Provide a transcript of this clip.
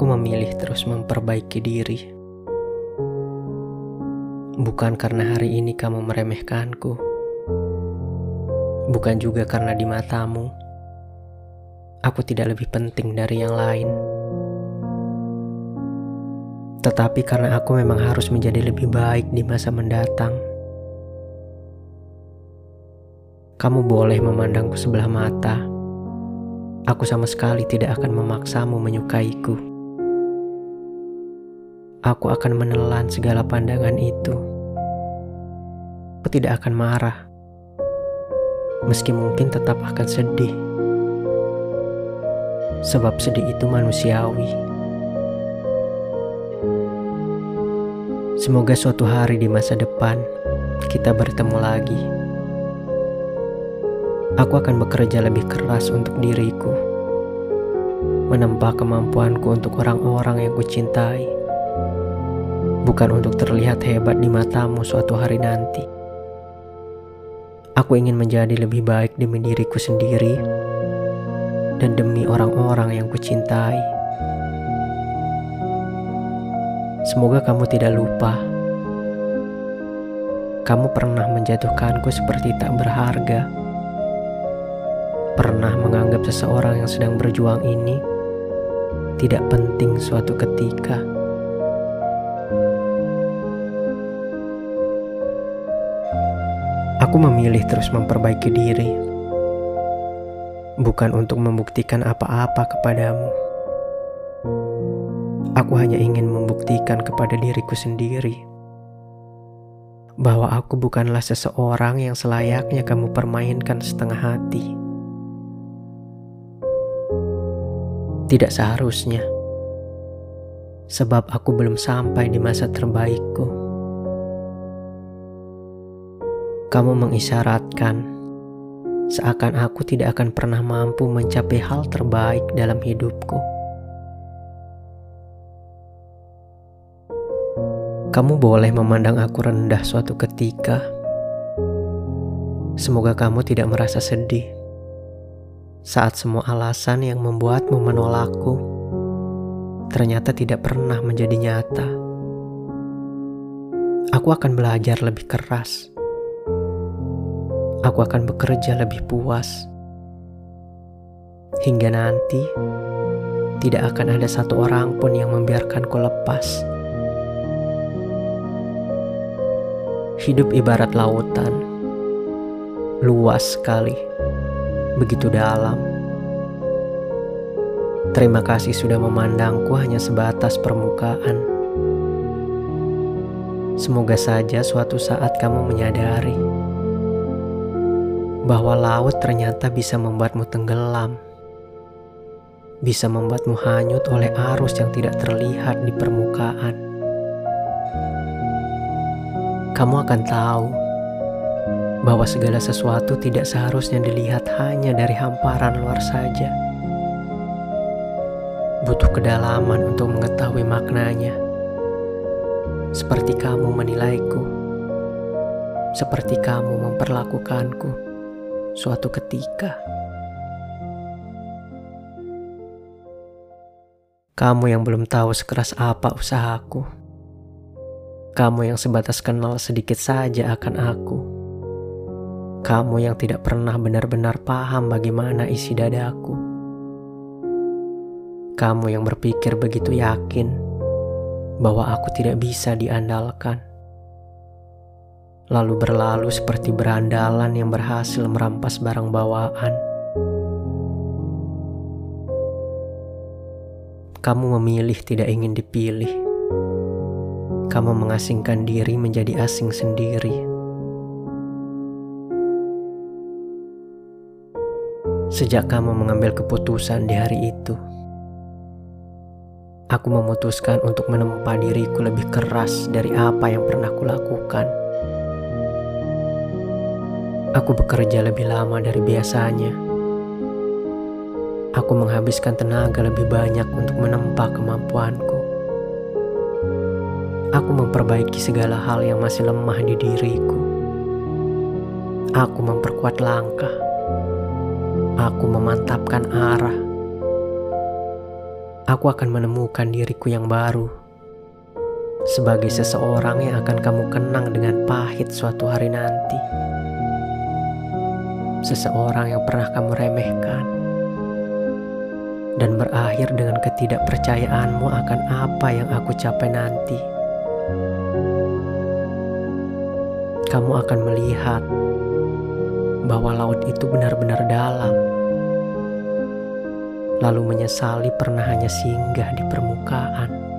memilih terus memperbaiki diri. Bukan karena hari ini kamu meremehkanku. Bukan juga karena di matamu aku tidak lebih penting dari yang lain. Tetapi karena aku memang harus menjadi lebih baik di masa mendatang. Kamu boleh memandangku sebelah mata. Aku sama sekali tidak akan memaksamu menyukaiku. Aku akan menelan segala pandangan itu. Aku tidak akan marah. Meski mungkin tetap akan sedih. Sebab sedih itu manusiawi. Semoga suatu hari di masa depan kita bertemu lagi. Aku akan bekerja lebih keras untuk diriku, menempa kemampuanku untuk orang-orang yang kucintai, bukan untuk terlihat hebat di matamu suatu hari nanti. Aku ingin menjadi lebih baik demi diriku sendiri dan demi orang-orang yang kucintai. Semoga kamu tidak lupa. Kamu pernah menjatuhkanku seperti tak berharga. Pernah menganggap seseorang yang sedang berjuang ini tidak penting suatu ketika. Aku memilih terus memperbaiki diri, bukan untuk membuktikan apa-apa kepadamu. Aku hanya ingin membuktikan kepada diriku sendiri bahwa aku bukanlah seseorang yang selayaknya kamu permainkan setengah hati. Tidak seharusnya, sebab aku belum sampai di masa terbaikku. Kamu mengisyaratkan seakan aku tidak akan pernah mampu mencapai hal terbaik dalam hidupku. Kamu boleh memandang aku rendah suatu ketika. Semoga kamu tidak merasa sedih saat semua alasan yang membuatmu menolakku ternyata tidak pernah menjadi nyata. Aku akan belajar lebih keras aku akan bekerja lebih puas. Hingga nanti, tidak akan ada satu orang pun yang membiarkanku lepas. Hidup ibarat lautan, luas sekali, begitu dalam. Terima kasih sudah memandangku hanya sebatas permukaan. Semoga saja suatu saat kamu menyadari bahwa laut ternyata bisa membuatmu tenggelam, bisa membuatmu hanyut oleh arus yang tidak terlihat di permukaan. Kamu akan tahu bahwa segala sesuatu tidak seharusnya dilihat hanya dari hamparan luar saja. Butuh kedalaman untuk mengetahui maknanya. Seperti kamu menilaiku, seperti kamu memperlakukanku suatu ketika. Kamu yang belum tahu sekeras apa usahaku. Kamu yang sebatas kenal sedikit saja akan aku. Kamu yang tidak pernah benar-benar paham bagaimana isi dadaku. Kamu yang berpikir begitu yakin bahwa aku tidak bisa diandalkan lalu berlalu seperti berandalan yang berhasil merampas barang bawaan. Kamu memilih tidak ingin dipilih. Kamu mengasingkan diri menjadi asing sendiri. Sejak kamu mengambil keputusan di hari itu, aku memutuskan untuk menempa diriku lebih keras dari apa yang pernah kulakukan. Aku bekerja lebih lama dari biasanya. Aku menghabiskan tenaga lebih banyak untuk menempa kemampuanku. Aku memperbaiki segala hal yang masih lemah di diriku. Aku memperkuat langkah. Aku memantapkan arah. aku akan menemukan diriku yang baru. Sebagai seseorang yang akan kamu kenang dengan pahit suatu hari nanti. Seseorang yang pernah kamu remehkan. Dan berakhir dengan ketidakpercayaanmu akan apa yang aku capai nanti. Kamu akan melihat bahwa laut itu benar-benar dalam lalu menyesali pernah hanya singgah di permukaan.